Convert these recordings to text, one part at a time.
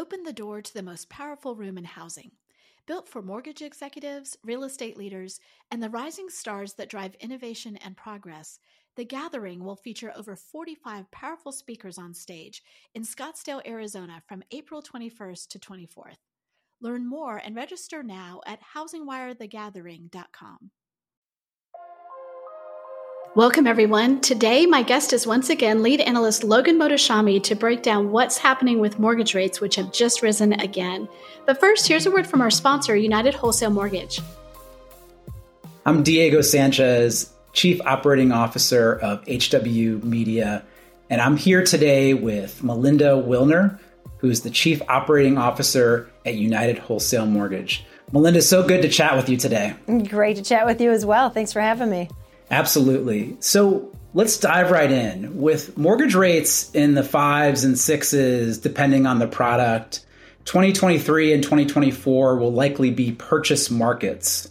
opened the door to the most powerful room in housing. Built for mortgage executives, real estate leaders, and the rising stars that drive innovation and progress, the gathering will feature over 45 powerful speakers on stage in Scottsdale, Arizona from April 21st to 24th. Learn more and register now at housingwirethegathering.com. Welcome, everyone. Today, my guest is once again lead analyst Logan Mohtashami to break down what's happening with mortgage rates, which have just risen again. But first, here's a word from our sponsor, United Wholesale Mortgage. I'm Diego Sanchez, Chief Operating Officer of HW Media, and I'm here today with Melinda Wilner, who's the Chief Operating Officer at United Wholesale Mortgage. Melinda, so good to chat with you today. Great to chat with you as well. Thanks for having me. Absolutely. So let's dive right in. With mortgage rates in the fives and sixes, depending on the product, 2023 and 2024 will likely be purchase markets.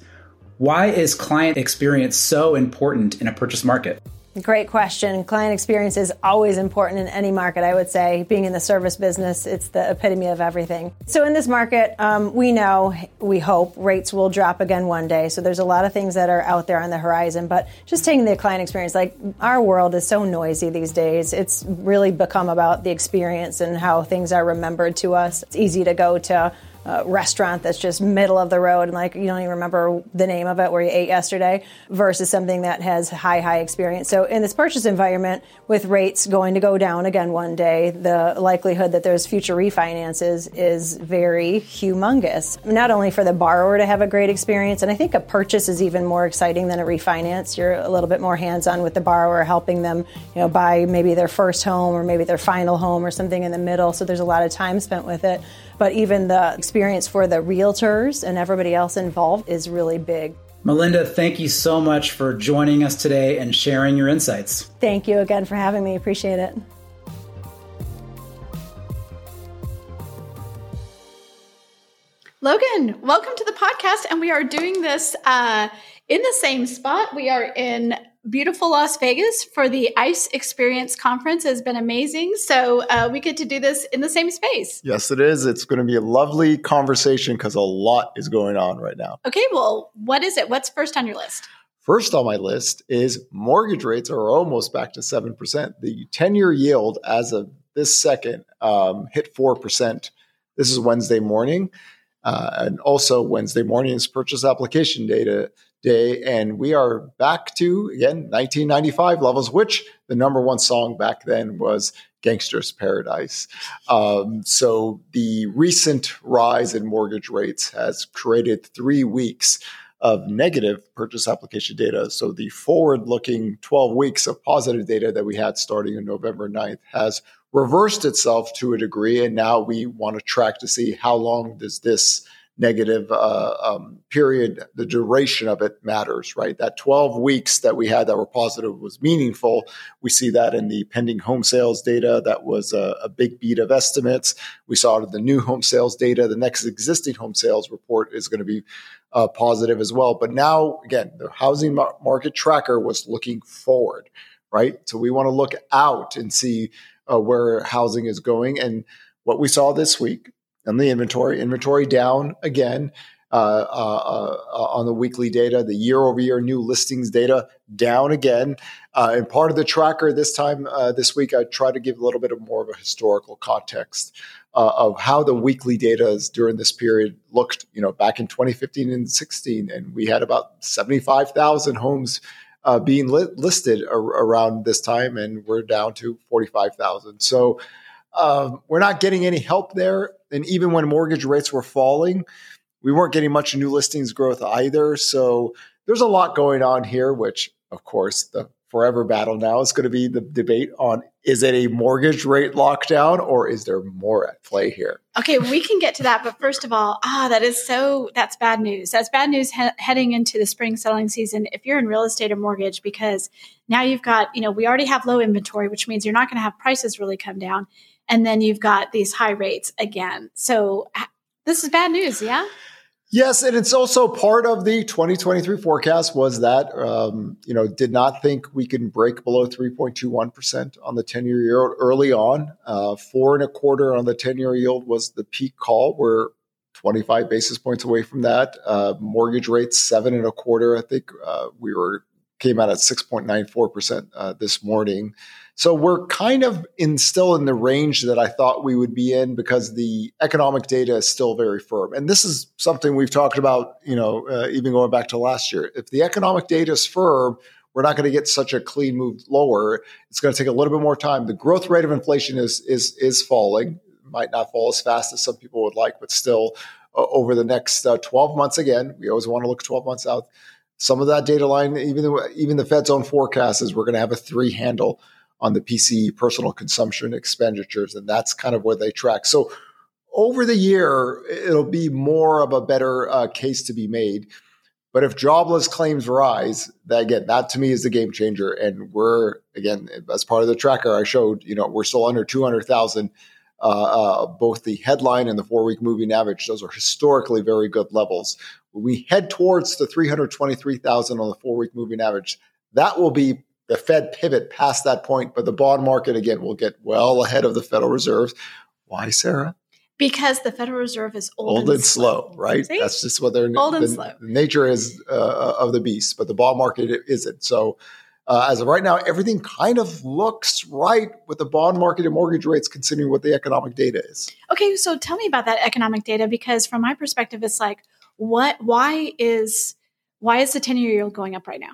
Why is client experience so important in a purchase market? Great question. Client experience is always important in any market, I would say. Being in the service business, it's the epitome of everything. So, in this market, um, we know, we hope rates will drop again one day. So, there's a lot of things that are out there on the horizon. But just taking the client experience, like our world is so noisy these days. It's really become about the experience and how things are remembered to us. It's easy to go to uh, restaurant that's just middle of the road and like you don't even remember the name of it where you ate yesterday versus something that has high high experience. So in this purchase environment with rates going to go down again one day the likelihood that there's future refinances is very humongous. Not only for the borrower to have a great experience and i think a purchase is even more exciting than a refinance. You're a little bit more hands on with the borrower helping them you know buy maybe their first home or maybe their final home or something in the middle. So there's a lot of time spent with it but even the experience for the realtors and everybody else involved is really big. Melinda, thank you so much for joining us today and sharing your insights. Thank you again for having me. Appreciate it. Logan, welcome to the podcast. And we are doing this uh, in the same spot. We are in beautiful Las Vegas for the ICE Experience Conference has been amazing. So uh, we get to do this in the same space. Yes, it is. It's going to be a lovely conversation because a lot is going on right now. Okay, well, what is it? What's first on your list? First on my list is mortgage rates are almost back to 7%. The 10 year yield as of this second um, hit 4%. This is Wednesday morning. Uh, and also, Wednesday morning is purchase application data day. And we are back to, again, 1995 levels, which the number one song back then was Gangsta's Paradise. Um, so the recent rise in mortgage rates has created three weeks of negative purchase application data. So the forward looking 12 weeks of positive data that we had starting on November 9th has reversed itself to a degree. And now we want to track to see how long does this negative uh, um, period, the duration of it matters, right? That 12 weeks that we had that were positive was meaningful. We see that in the pending home sales data. That was a, a big beat of estimates. We saw the new home sales data. The next existing home sales report is going to be uh, positive as well. But now, again, the housing market tracker was looking forward, right? So we want to look out and see uh, where housing is going. And what we saw this week and the inventory. Inventory down again uh, uh, uh, on the weekly data. The year over year new listings data down again. Uh, and part of the tracker this time uh, this week, I try to give a little bit of more of a historical context. Uh, of how the weekly data during this period looked, you know, back in 2015 and 16, and we had about 75,000 homes uh, being li- listed ar- around this time, and we're down to 45,000. So um, we're not getting any help there. And even when mortgage rates were falling, we weren't getting much new listings growth either. So there's a lot going on here, which, of course, the forever battle now is going to be the debate on is it a mortgage rate lockdown or is there more at play here? Okay, we can get to that. But first of all, ah, that is so, that's bad news. That's bad news he- heading into the spring selling season if you're in real estate or mortgage, because now you've got, you know, we already have low inventory, which means you're not going to have prices really come down and then you've got these high rates again. So this is bad news, yeah? Yes, and it's also part of the 2023 forecast was that um, you know did not think we can break below 3.21 percent on the 10 year yield early on. Uh, four and a quarter on the 10 year yield was the peak call. We're 25 basis points away from that. Uh, mortgage rates seven and a quarter. I think uh, we were came out at 6.94 percent uh, this morning. So we're kind of in still in the range that I thought we would be in because the economic data is still very firm. And this is something we've talked about, you know, uh, even going back to last year. If the economic data is firm, we're not going to get such a clean move lower. It's going to take a little bit more time. The growth rate of inflation is is is falling. It might not fall as fast as some people would like, but still uh, over the next uh, 12 months again, we always want to look 12 months out. Some of that data line, even even the Fed's own forecast is we're going to have a three handle on the PCE personal consumption expenditures, and that's kind of where they track. So over the year, it'll be more of a better uh, case to be made. But if jobless claims rise, that again, that to me is the game changer. And we're again, as part of the tracker I showed, you know, we're still under two hundred thousand. Uh, uh, both the headline and the four week moving average; those are historically very good levels. When we head towards the three hundred twenty three thousand on the four week moving average, that will be the Fed pivot past that point, but the bond market again will get well ahead of the Federal Reserve. Why, Sarah? Because the Federal Reserve is old, old and, and slow, right? See? That's just what they're old the, and slow. Nature is uh, of the beast, but the bond market isn't. So, uh, as of right now, everything kind of looks right with the bond market and mortgage rates, considering what the economic data is. Okay, so tell me about that economic data because, from my perspective, it's like, what? Why is why is the ten year yield going up right now?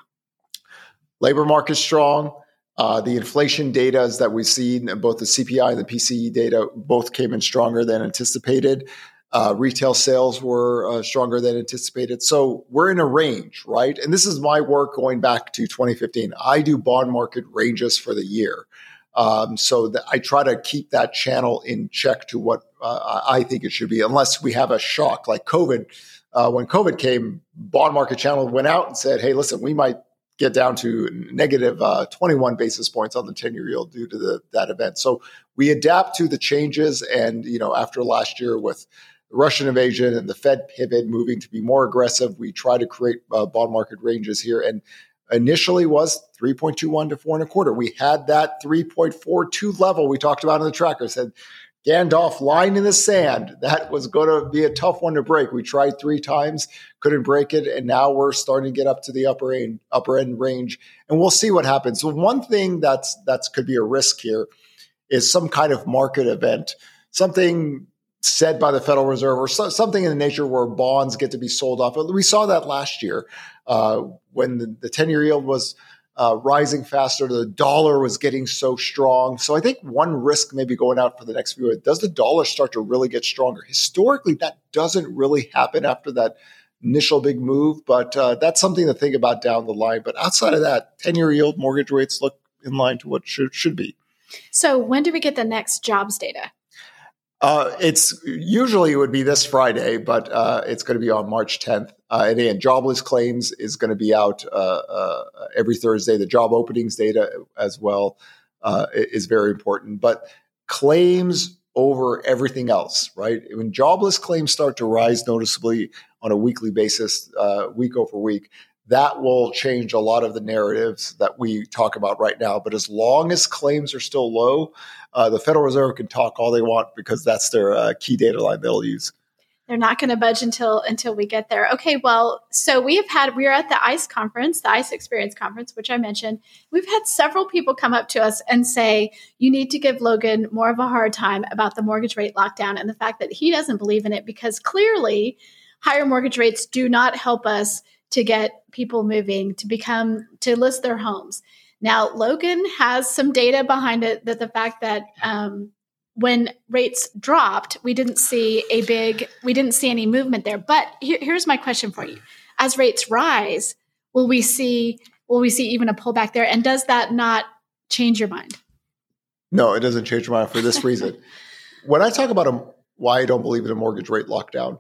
Labor market strong. Uh, the inflation data is that we've seen, both the CPI and the PCE data, both came in stronger than anticipated. Uh, retail sales were uh, stronger than anticipated. So we're in a range, right? And this is my work going back to 2015. I do bond market ranges for the year. Um, so I try to keep that channel in check to what uh, I think it should be, unless we have a shock like COVID. Uh, when COVID came, bond market channel went out and said, "Hey, listen, we might get down to negative, uh, 21 basis points on the 10 year yield due to the, that event. So we adapt to the changes. And, you know, after last year with the Russian invasion and the Fed pivot moving to be more aggressive, we try to create uh, bond market ranges here. And initially was 3.21 to four and a quarter. We had that 3.42 level we talked about in the tracker said Gandalf line in the sand. That was going to be a tough one to break. We tried three times, couldn't break it, and now we're starting to get up to the upper end, upper end range, and we'll see what happens. So one thing that's that's could be a risk here is some kind of market event, something said by the Federal Reserve or so, something in the nature where bonds get to be sold off. We saw that last year uh, when the, 10 year yield was uh, rising faster. The dollar was getting so strong. So I think one risk maybe going out for the next few years, does the dollar start to really get stronger? Historically, that doesn't really happen after that initial big move, but uh, that's something to think about down the line. But outside of that, 10 year yield mortgage rates look in line to what should, should be. So when do we get the next jobs data? Uh, it's usually it would be this Friday, but uh, it's going to be on March 10th. Uh, and again, jobless claims is going to be out uh, uh, every Thursday. The job openings data as well uh, is very important, but claims over everything else, right? When jobless claims start to rise noticeably on a weekly basis, week over week, that will change a lot of the narratives that we talk about right now. But as long as claims are still low, uh, the Federal Reserve can talk all they want because that's their uh, key data line they'll use. They're not going to budge until until we get there. Okay, well, so we have had we are at the ICE conference, the ICE Experience conference, which I mentioned. We've had several people come up to us and say you need to give Logan more of a hard time about the mortgage rate lockdown and the fact that he doesn't believe in it because clearly higher mortgage rates do not help us to get people moving to become to list their homes. Now, Logan has some data behind it that the fact that um, when rates dropped, we didn't see a big, we didn't see any movement there. But here, here's my question for you: As rates rise, will we see will we see even a pullback there? And does that not change your mind? No, it doesn't change my mind for this reason. when I talk about a, why I don't believe in a mortgage rate lockdown,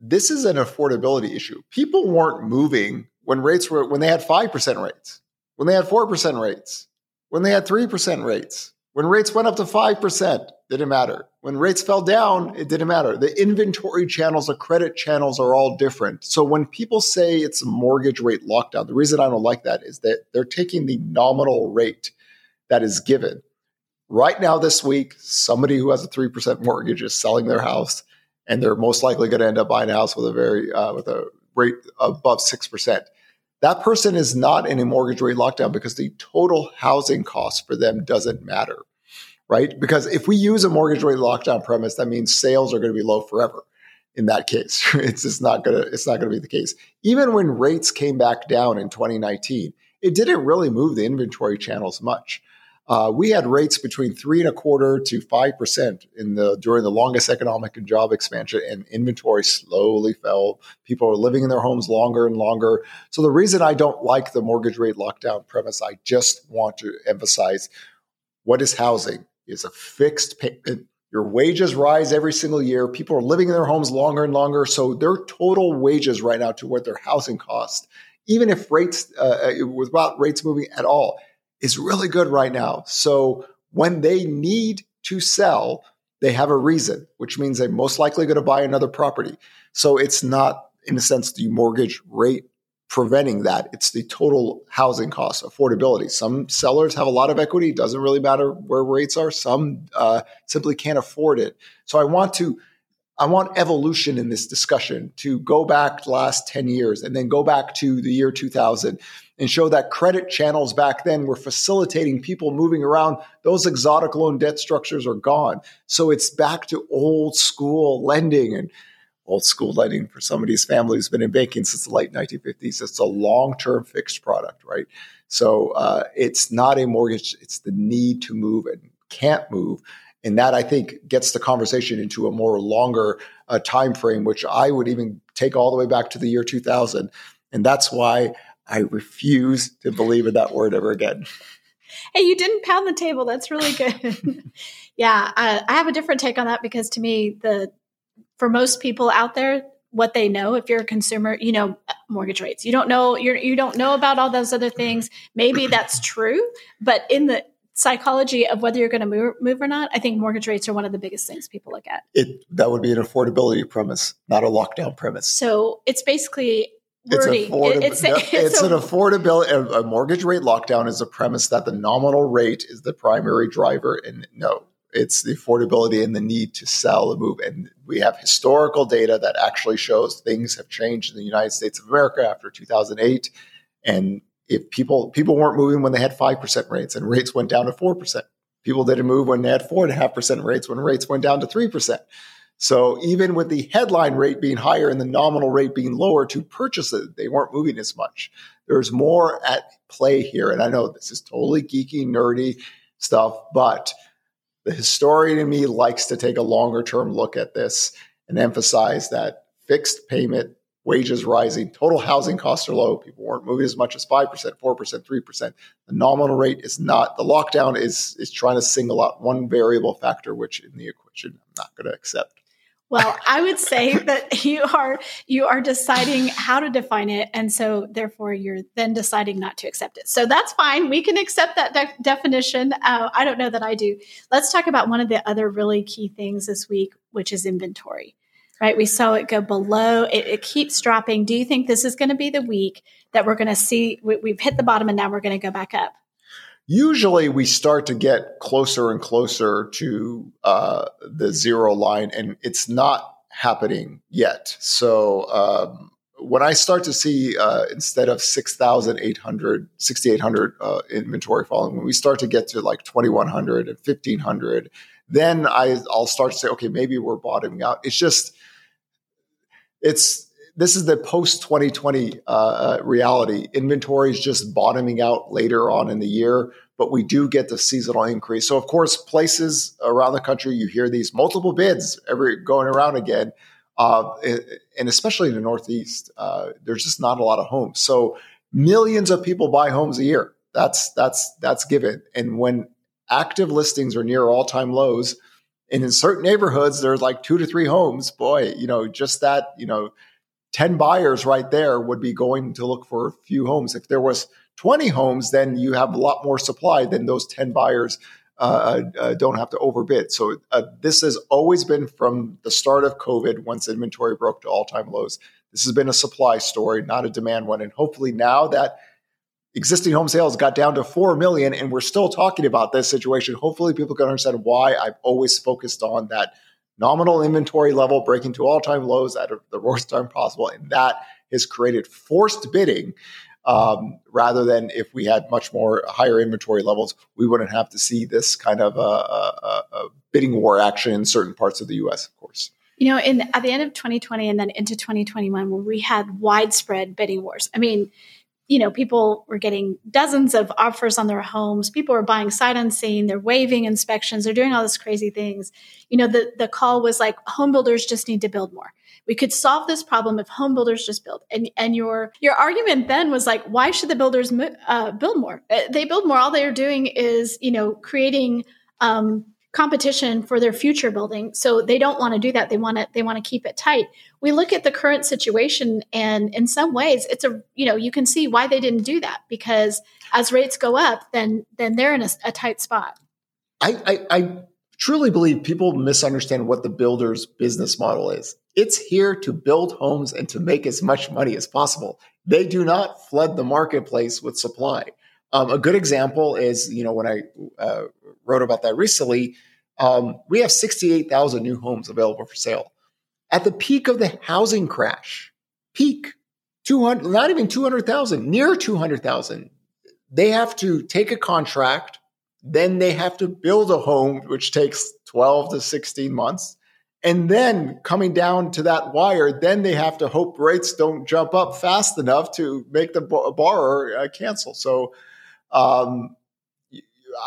this is an affordability issue. People weren't moving when rates were when they had five percent rates when they had 4% rates, when they had 3% rates, When rates went up to 5%, didn't matter. When rates fell down, it didn't matter. The inventory channels, the credit channels are all different. So when people say it's a mortgage rate lockdown, the reason I don't like that is that they're taking the nominal rate that is given. Right now, this week, somebody who has a 3% mortgage is selling their house and they're most likely going to end up buying a house with a very, uh, with a rate above 6%. That person is not in a mortgage rate lockdown because the total housing cost for them doesn't matter right? Because if we use a mortgage rate lockdown premise, that means sales are going to be low forever. In that case, it's just not gonna it's not gonna be the case. Even when rates came back down in 2019, it didn't really move the inventory channels much. Uh, we had rates between three and a quarter to five percent in the during the longest economic and job expansion, and inventory slowly fell. People are living in their homes longer and longer. So the reason I don't like the mortgage rate lockdown premise, I just want to emphasize what is housing is a fixed payment. Your wages rise every single year. People are living in their homes longer and longer. So their total wages right now to what their housing cost, even if rates, uh, uh, without rates moving at all, is really good right now. So when they need to sell, they have a reason, which means they're most likely going to buy another property. So it's not, in a sense, the mortgage rate preventing that. It's the total housing cost, affordability. Some sellers have a lot of equity. It doesn't really matter where rates are. Some uh, simply can't afford it. So I want to, I want evolution in this discussion to go back the last 10 years and then go back to the year 2000 and show that credit channels back then were facilitating people moving around. Those exotic loan debt structures are gone. So it's back to old school lending and old school lending for somebody's family who's been in banking since the late 1950s. It's a long term fixed product, right? So uh, it's not a mortgage, it's the need to move and can't move. And that I think gets the conversation into a more longer uh, time frame, which I would even take all the way back to the year 2000. And that's why I refuse to believe in that word ever again. Hey, you didn't pound the table. That's really good. yeah, I, I have a different take on that because to me, the for most people out there, what they know if you're a consumer you know mortgage rates you don't know you're you don't know about all those other things maybe that's true but in the psychology of whether you're going to move, move or not i think mortgage rates are one of the biggest things people look at it that would be an affordability premise not a lockdown premise so it's basically It's, affordab- it's, no, it's, it's a, an affordability. A, a mortgage rate lockdown is a premise that the nominal rate is the primary driver, and no, it's the affordability and the need to sell and move. And we have historical data that actually shows things have changed in the United States of America after 2008. And if people people weren't moving when they had five percent rates and rates went down to four percent, people didn't move when they had four and a half percent rates when rates went down to three percent. So even with the headline rate being higher and the nominal rate being lower to purchase it, they weren't moving as much. There's more at play here. And I know this is totally geeky, nerdy stuff, but the historian in me likes to take a longer term look at this and emphasize that fixed payment, wages rising, total housing costs are low. People weren't moving as much as 5%, 4%, 3%. The nominal rate is not, the lockdown is, is trying to single out one variable factor, which in the equation I'm not going to accept. Well, I would say that you are you are deciding how to define it, and so therefore you're then deciding not to accept it. So that's fine. We can accept that de- definition. Uh, I don't know that I do. Let's talk about one of the other really key things this week, which is inventory. Right? We saw it go below. It, it keeps dropping. Do you think this is going to be the week that we're going to see? We, we've hit the bottom, and now we're going to go back up? Usually we start to get closer and closer to uh, the zero line, and it's not happening yet. So um, when I start to see uh, instead of 6,800, 6,800 uh, inventory falling, when we start to get to like 2,100 and 1,500, then I, I'll start to say, okay, maybe we're bottoming out. It's just, it's this is the post 2020 uh, uh, reality. Inventory is just bottoming out later on in the year, but we do get the seasonal increase. So, of course, places around the country, you hear these multiple bids every going around again. Uh, and especially in the Northeast, uh, there's just not a lot of homes. So millions of people buy homes a year. That's that's that's given. And when active listings are near all time lows, and in certain neighborhoods there's like two to three homes, boy, you know, just that, you know, 10 buyers right there would be going to look for a few homes. If there was 20 homes, then you have a lot more supply than those 10 buyers uh, uh, don't have to overbid. So uh, this has always been from the start of COVID, once inventory broke to all time lows. This has been a supply story, not a demand one. And hopefully now that existing home sales got down to 4 million and we're still talking about this situation, hopefully people can understand why I've always focused on that nominal inventory level breaking to all time lows at the worst time possible. And that has created forced bidding um, rather than if we had much more higher inventory levels, we wouldn't have to see this kind of a, a, a bidding war action in certain parts of the U.S. Of course. You know, in at the end of 2020 and then into 2021, where we had widespread bidding wars. I mean, you know, people were getting dozens of offers on their homes. People were buying sight unseen. They're waiving inspections. They're doing all these crazy things. You know, the the call was like, home builders just need to build more we could solve this problem if home builders just build. And and your your argument then was like, why should the builders uh, build more? Uh, they build more. All they are doing is you know creating um, competition for their future building. So they don't want to do that. They want to they want to keep it tight. We look at the current situation, and in some ways, it's a you know you can see why they didn't do that because as rates go up, then then they're in a, a tight spot. I, I, I truly believe people misunderstand what the builder's business model is. It's here to build homes and to make as much money as possible. They do not flood the marketplace with supply. Um, a good example is, you know, when I uh, wrote about that recently, um, we have 68,000 new homes available for sale. At the peak of the housing crash, peak 200, not even 200,000, near 200,000, they have to take a contract, then they have to build a home, which takes 12 to 16 months. And then coming down to that wire, then they have to hope rates don't jump up fast enough to make the borrower uh, cancel. So, um,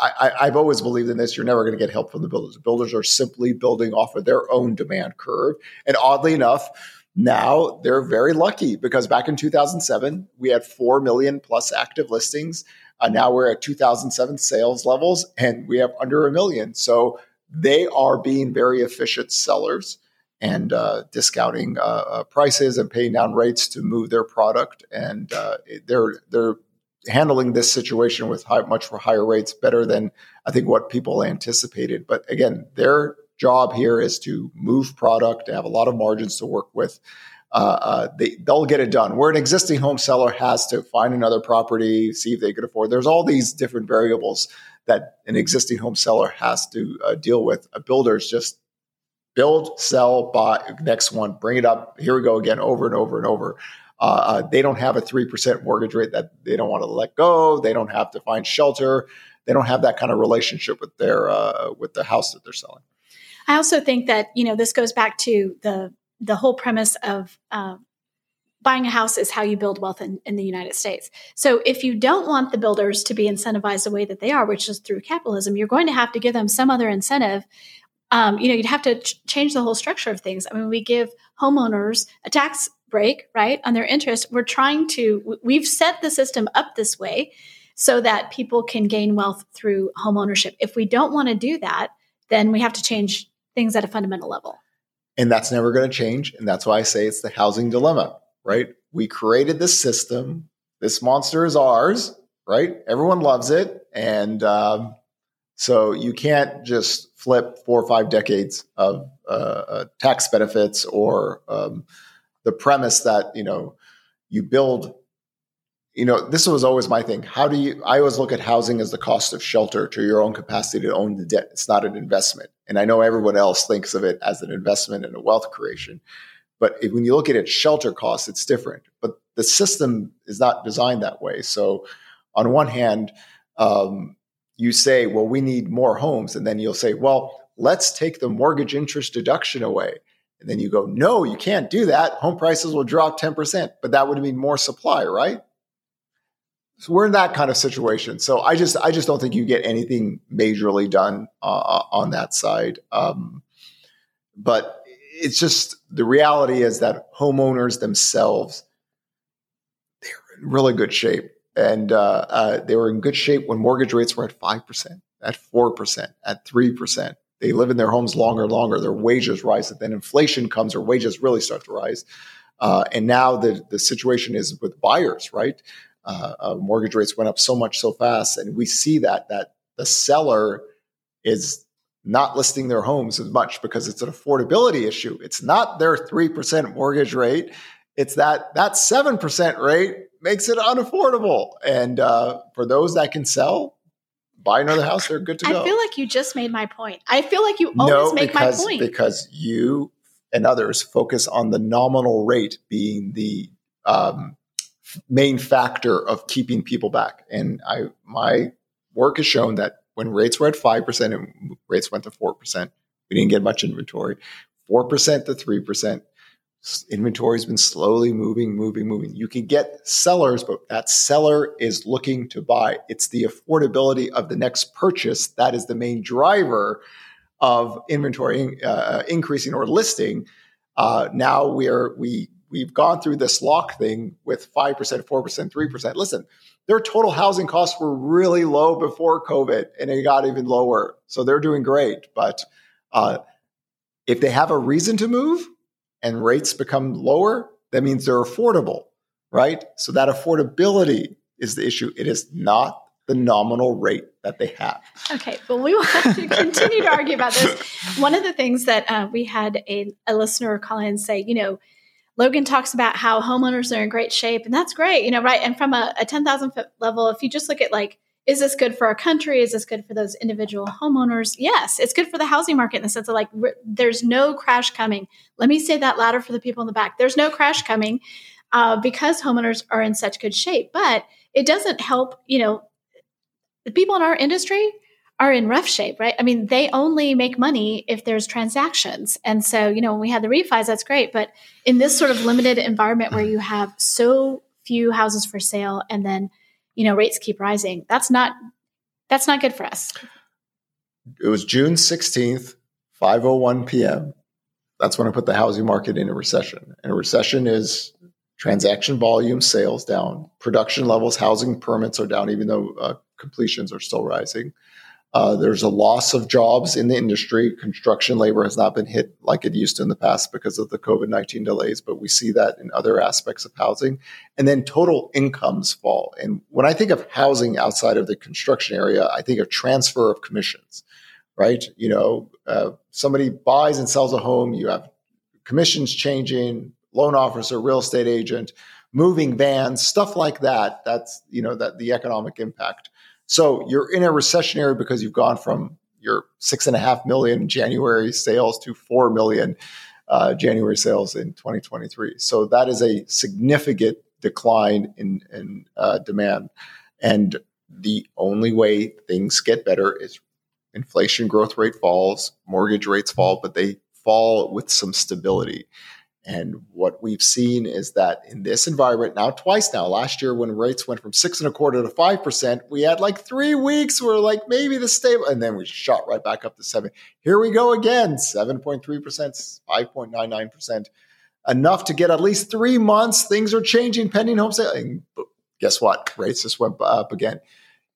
I, have always believed in this. You're never going to get help from the builders. The builders are simply building off of their own demand curve. And oddly enough, now they're very lucky because back in 2007, we had 4 million plus active listings. Uh, now we're at 2007 sales levels and we have under a million. So they are being very efficient sellers and uh, discounting uh, uh, prices and paying down rates to move their product. And uh, they're they're handling this situation with high, much higher rates better than I think what people anticipated. But again, their job here is to move product, to have a lot of margins to work with. Uh, uh, they, they'll get it done. Where an existing home seller has to find another property, see if they could afford. There's all these different variables that an existing home seller has to uh, deal with. A builder's just build, sell, buy, next one, bring it up. Here we go again, over and over and over. Uh, uh, they don't have a 3% mortgage rate that they don't want to let go. They don't have to find shelter. They don't have that kind of relationship with their uh, with the house that they're selling. I also think that you know this goes back to the the whole premise of uh, buying a house is how you build wealth in, in the United States. So if you don't want the builders to be incentivized the way that they are, which is through capitalism, you're going to have to give them some other incentive. Um, you know, you'd have to ch- change the whole structure of things. I mean, we give homeowners a tax break, right, on their interest. We're trying to, we've set the system up this way so that people can gain wealth through home ownership. If we don't want to do that, then we have to change things at a fundamental level. And that's never going to change. And that's why I say it's the housing dilemma right? We created this system. This monster is ours, right? Everyone loves it. And um, so you can't just flip four or five decades of uh, uh, tax benefits or um, the premise that, you know, you build you know, this was always my thing. How do you, I always look at housing as the cost of shelter to your own capacity to own the debt. It's not an investment. And I know everyone else thinks of it as an investment and a wealth creation. But if, when you look at it, shelter costs, it's different. But the system is not designed that way. So, on one hand, um, you say, well, we need more homes. And then you'll say, well, let's take the mortgage interest deduction away. And then you go, no, you can't do that. Home prices will drop 10%, but that would mean more supply, right? So we're in that kind of situation. So I just, I just don't think you get anything majorly done uh, on that side. Um, but it's just the reality is that homeowners themselves they're in really good shape and uh, uh, they were in good shape when mortgage rates were at 5% at 4% at 3% they live in their homes longer and longer their wages rise and then inflation comes their wages really start to rise uh, and now the, the situation is with buyers right uh, uh, mortgage rates went up so much so fast and we see that that the seller is not listing their homes as much because it's an affordability issue. It's not their 3% mortgage rate. It's that that 7% rate makes it unaffordable. And uh, for those that can sell, buy another house, they're good to go. I feel like you just made my point. I feel like you always no, make because, my point. Because you and others focus on the nominal rate being the um, main factor of keeping people back. And I my work has shown that when rates were at 5% and rates went to 4%, we didn't get much inventory. 4% to 3%, inventory has been slowly moving, moving, moving. You can get sellers, but that seller is looking to buy. It's the affordability of the next purchase that is the main driver of inventory uh, increasing or listing. Uh, now we are we we've gone through this lock thing with five percent, four percent, three percent. Listen, their total housing costs were really low before COVID, and it got even lower. So they're doing great. But uh, if they have a reason to move and rates become lower, that means they're affordable, right? So that affordability is the issue. It is not the nominal rate that they have. Okay, but we will have to continue to argue about this. One of the things that uh, we had a, a listener call in and say, you know, Logan talks about how homeowners are in great shape, and that's great, you know, right? And from a, a 10,000 foot level, if you just look at like, is this good for our country? Is this good for those individual homeowners? Yes, it's good for the housing market in the sense of like, there's no crash coming. Let me say that louder for the people in the back. There's no crash coming uh, because homeowners are in such good shape. But it doesn't help, you know, the people in our industry are in rough shape, right? I mean, they only make money if there's transactions. And so, you know, when we had the refis, that's great. But in this sort of limited environment where you have so few houses for sale and then, you know, rates keep rising, that's not that's not good for us. It was June 16th, 5:01 p.m. That's when I put the housing market in a recession. And a recession is transaction volume, sales down, production levels, housing permits are down, even though uh, completions are still rising. Uh, there's a loss of jobs in the industry. Construction labor has not been hit like it used to in the past because of the COVID 19 delays, but we see that in other aspects of housing. And then total incomes fall. And when I think of housing outside of the construction area, I think of transfer of commissions, right? You know, uh, somebody buys and sells a home, you have commissions changing, loan officer, real estate agent, moving vans, stuff like that. That's, you know, that the economic impact. So you're in a recessionary because you've gone from your six and a half million January sales to four million uh, January sales in 2023. So that is a significant decline in, in uh, demand. And the only way things get better is inflation growth rate falls, mortgage rates fall, but they fall with some stability. And what we've seen is that in this environment now, twice now, last year when rates went from six and a quarter to five percent, we had like three weeks where like maybe the stable, and then we shot right back up to seven. Here we go again, seven point three percent, five point nine nine percent, enough to get at least three months. Things are changing, pending home sale. And guess what? Rates just went up again.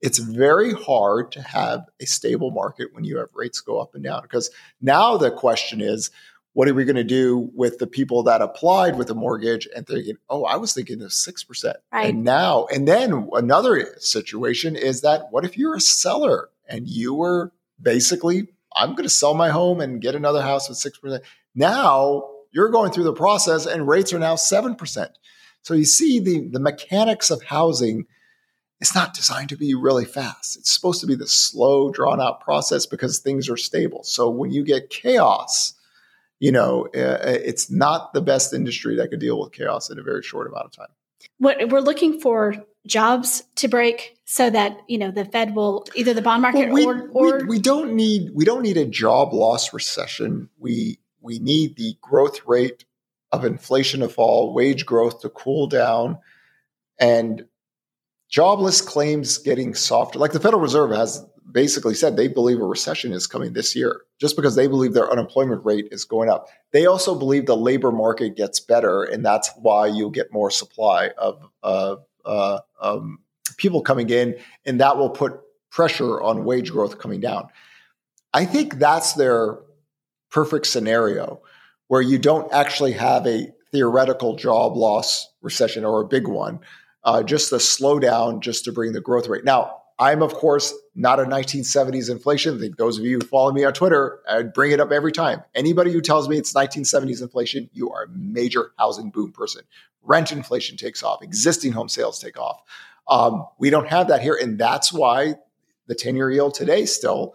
It's very hard to have a stable market when you have rates go up and down because now the question is what are we going to do with the people that applied with a mortgage and thinking, oh, I was thinking of 6%. Right. And now, and then another situation is that what if you're a seller and you were basically, I'm going to sell my home and get another house with 6%. Now you're going through the process and rates are now 7%. So you see the, the mechanics of housing it's not designed to be really fast. It's supposed to be the slow, drawn out process because things are stable. So when you get chaos, you know, uh, uh, it's not the best industry that could deal with chaos in a very short amount of time. What we're looking for jobs to break so that you know the Fed will either the bond market well, we, or or we, we don't need we don't need a job loss recession. We we need the growth rate of inflation to fall, wage growth to cool down, and jobless claims getting softer. Like the Federal Reserve has basically said they believe a recession is coming this year just because they believe their unemployment rate is going up. They also believe the labor market gets better, and that's why you'll get more supply of uh, uh, um, people coming in, and that will put pressure on wage growth coming down. I think that's their perfect scenario where you don't actually have a theoretical job loss recession or a big one, uh, just a slowdown just to bring the growth rate. Now, I'm, of course, not a 1970s inflation. I think those of you who follow me on Twitter, I bring it up every time. Anybody who tells me it's 1970s inflation, you are a major housing boom person. Rent inflation takes off, existing home sales take off. Um, we don't have that here. And that's why the 10 year yield today still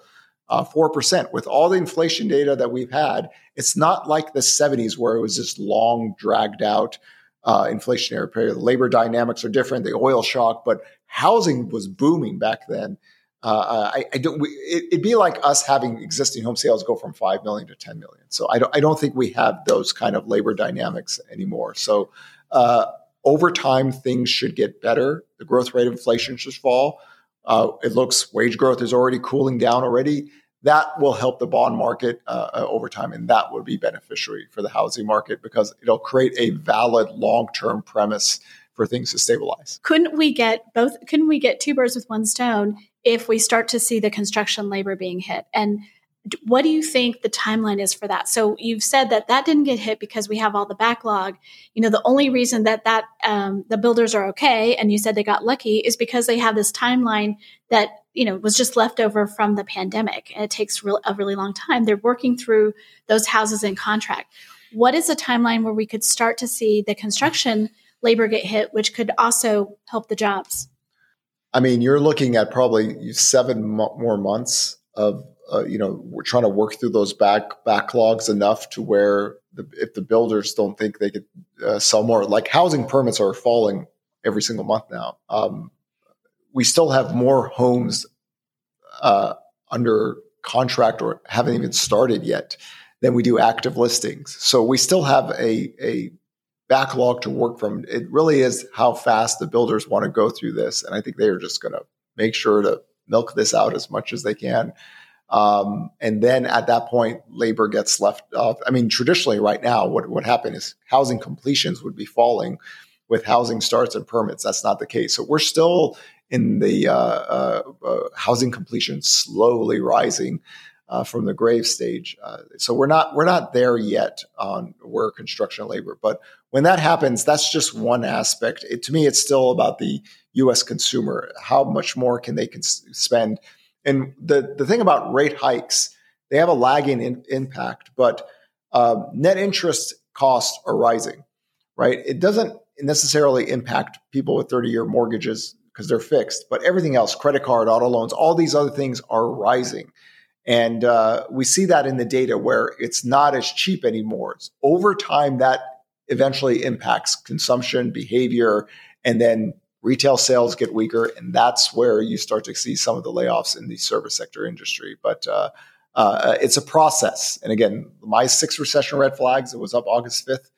uh, 4%. With all the inflation data that we've had, it's not like the 70s where it was this long, dragged out uh, inflationary period. The labor dynamics are different, the oil shock, but housing was booming back then. Uh, I, I, don't. We, it, would be like us having existing home sales go from five million to ten million. So I don't. I don't think we have those kind of labor dynamics anymore. So uh, over time, things should get better. The growth rate of inflation should fall. Uh, it looks wage growth is already cooling down already that will help the bond market uh, uh, over time, and that would be beneficiary for the housing market because it'll create a valid long-term premise for things to stabilize. Couldn't we get both? Couldn't we get two birds with one stone if we start to see the construction labor being hit? And what do you think the timeline is for that? So you've said that that didn't get hit because we have all the backlog. You know the only reason that that um, the builders are okay and you said they got lucky is because they have this timeline that you know was just left over from the pandemic. And it takes real, a really long time. They're working through those houses in contract. What is a timeline where we could start to see the construction labor get hit which could also help the jobs i mean you're looking at probably seven mo- more months of uh, you know we're trying to work through those back backlogs enough to where the, if the builders don't think they could uh, sell more like housing permits are falling every single month now um, we still have more homes uh, under contract or haven't even started yet than we do active listings. So we still have a, a backlog to work from. It really is how fast the builders want to go through this. And I think they are just going to make sure to milk this out as much as they can. Um, and then at that point, labor gets left off. I mean, traditionally, right now, what would happen is housing completions would be falling with housing starts and permits. That's not the case. So we're still in the uh, uh, uh, housing completion slowly rising uh, from the grave stage. Uh, so we're not we're not there yet on where construction labor, but when that happens, that's just one aspect. It, to me, it's still about the U.S. consumer. How much more can they cons- spend? And the the thing about rate hikes, they have a lagging in, impact, but um, net interest costs are rising. Right? It doesn't necessarily impact people with 30 year mortgages because they're fixed. But everything else, credit card, auto loans, all these other things are rising. And uh, we see that in the data where it's not as cheap anymore. Over time, that eventually impacts consumption, behavior, and then retail sales get weaker. And that's where you start to see some of the layoffs in the service sector industry. But uh, uh, it's a process. And again, my six recession red flags, it was up August 5th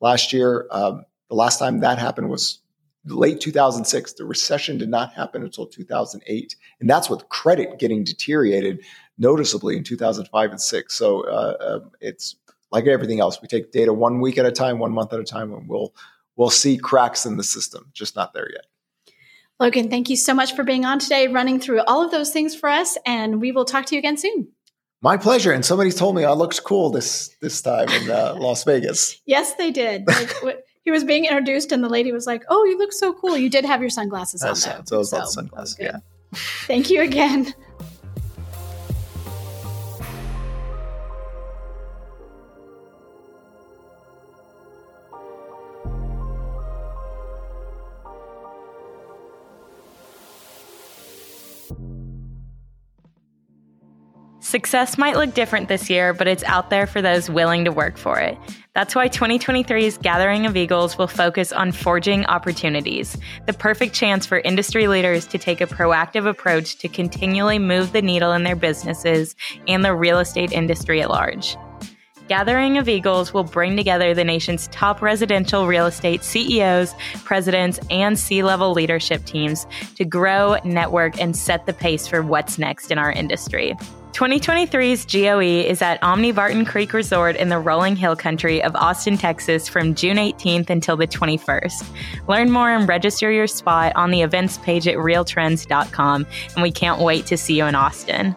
last year. Um, the last time that happened was late 2006. The recession did not happen until 2008. And that's with credit getting deteriorated noticeably in 2005 and six. So uh, uh, it's like everything else. We take data one week at a time, one month at a time, and we'll, we'll see cracks in the system, just not there yet. Logan, thank you so much for being on today, running through all of those things for us, and we will talk to you again soon. My pleasure. And somebody told me I looked cool this this time in uh, Las Vegas. Yes, they did. Like, he was being introduced, and the lady was like, "Oh, you look so cool. You did have your sunglasses on, though." So it was so, sunglasses. Yeah. Thank you again. Success might look different this year, but it's out there for those willing to work for it. That's why 2023's Gathering of Eagles will focus on forging opportunities, the perfect chance for industry leaders to take a proactive approach to continually move the needle in their businesses and the real estate industry at large. Gathering of Eagles will bring together the nation's top residential real estate CEOs, presidents, and C level leadership teams to grow, network, and set the pace for what's next in our industry. 2023's GOE is at Omni Barton Creek Resort in the rolling hill country of Austin, Texas from June 18th until the 21st. Learn more and register your spot on the events page at realtrends.com, and we can't wait to see you in Austin.